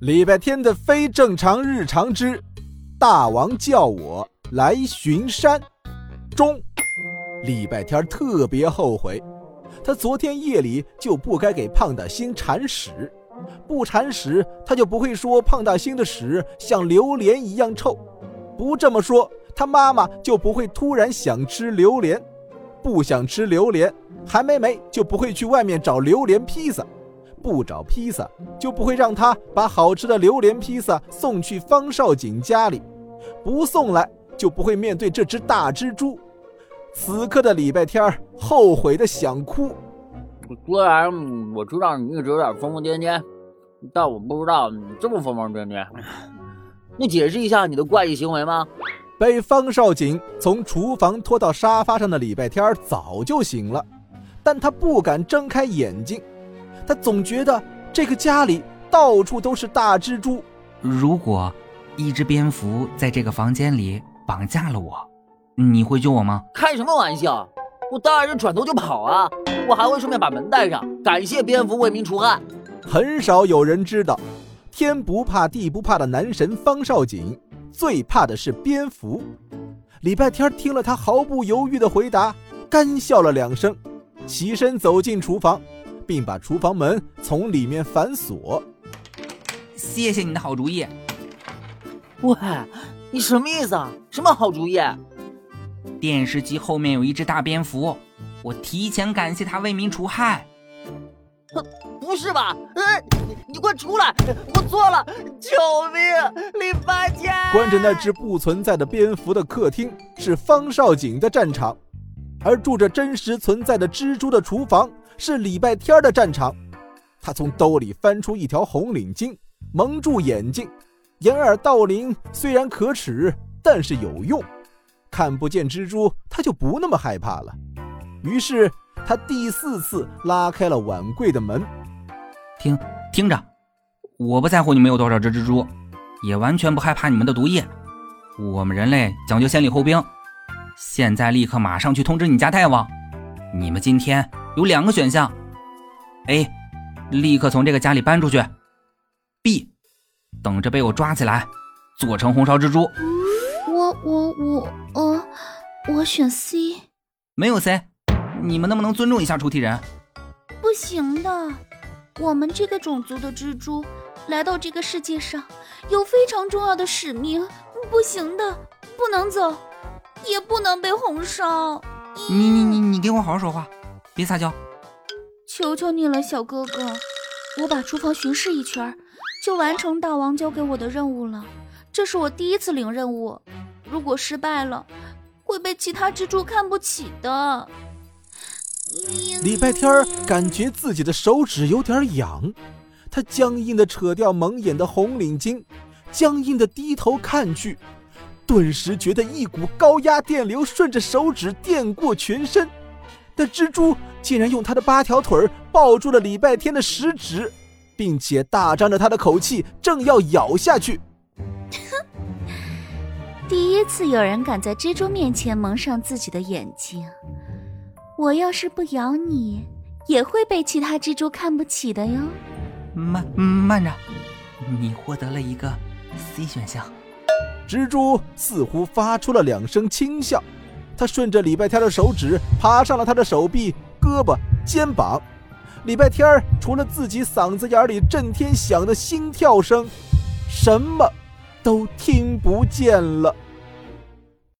礼拜天的非正常日常之大王叫我来巡山中，礼拜天特别后悔，他昨天夜里就不该给胖大星铲屎，不铲屎他就不会说胖大星的屎像榴莲一样臭，不这么说他妈妈就不会突然想吃榴莲，不想吃榴莲韩梅梅就不会去外面找榴莲披萨。不找披萨，就不会让他把好吃的榴莲披萨送去方少景家里；不送来，就不会面对这只大蜘蛛。此刻的礼拜天后悔的想哭。虽然我知道你一直有点疯疯癫癫，但我不知道你这么疯疯癫癫。你解释一下你的怪异行为吗？被方少景从厨房拖到沙发上的礼拜天早就醒了，但他不敢睁开眼睛。他总觉得这个家里到处都是大蜘蛛。如果一只蝙蝠在这个房间里绑架了我，你会救我吗？开什么玩笑！我当然是转头就跑啊！我还会顺便把门带上，感谢蝙蝠为民除害。很少有人知道，天不怕地不怕的男神方少景，最怕的是蝙蝠。礼拜天听了他毫不犹豫的回答，干笑了两声，起身走进厨房。并把厨房门从里面反锁。谢谢你的好主意。喂，你什么意思啊？什么好主意？电视机后面有一只大蝙蝠，我提前感谢它为民除害。不是吧？呃，你你快出来！我错了，救命！理发间关着那只不存在的蝙蝠的客厅是方少景的战场，而住着真实存在的蜘蛛的厨房。是礼拜天的战场，他从兜里翻出一条红领巾，蒙住眼睛，掩耳盗铃虽然可耻，但是有用。看不见蜘蛛，他就不那么害怕了。于是他第四次拉开了碗柜的门。听，听着，我不在乎你们有多少只蜘蛛，也完全不害怕你们的毒液。我们人类讲究先礼后兵，现在立刻马上去通知你家大王，你们今天。有两个选项：A，立刻从这个家里搬出去；B，等着被我抓起来，做成红烧蜘蛛。我我我呃，我选 C。没有 C，你们能不能尊重一下出题人？不行的，我们这个种族的蜘蛛来到这个世界上有非常重要的使命，不行的，不能走，也不能被红烧。你你你你给我好好说话。别撒娇，求求你了，小哥哥！我把厨房巡视一圈，就完成大王交给我的任务了。这是我第一次领任务，如果失败了，会被其他蜘蛛看不起的。礼拜天儿感觉自己的手指有点痒，他僵硬的扯掉蒙眼的红领巾，僵硬的低头看去，顿时觉得一股高压电流顺着手指电过全身。但蜘蛛竟然用它的八条腿抱住了礼拜天的食指，并且大张着它的口气，正要咬下去。第一次有人敢在蜘蛛面前蒙上自己的眼睛。我要是不咬你，也会被其他蜘蛛看不起的哟。慢慢着，你获得了一个 C 选项。蜘蛛似乎发出了两声轻笑。它顺着礼拜天的手指爬上了他的手臂、胳膊、肩膀。礼拜天除了自己嗓子眼里震天响的心跳声，什么都听不见了。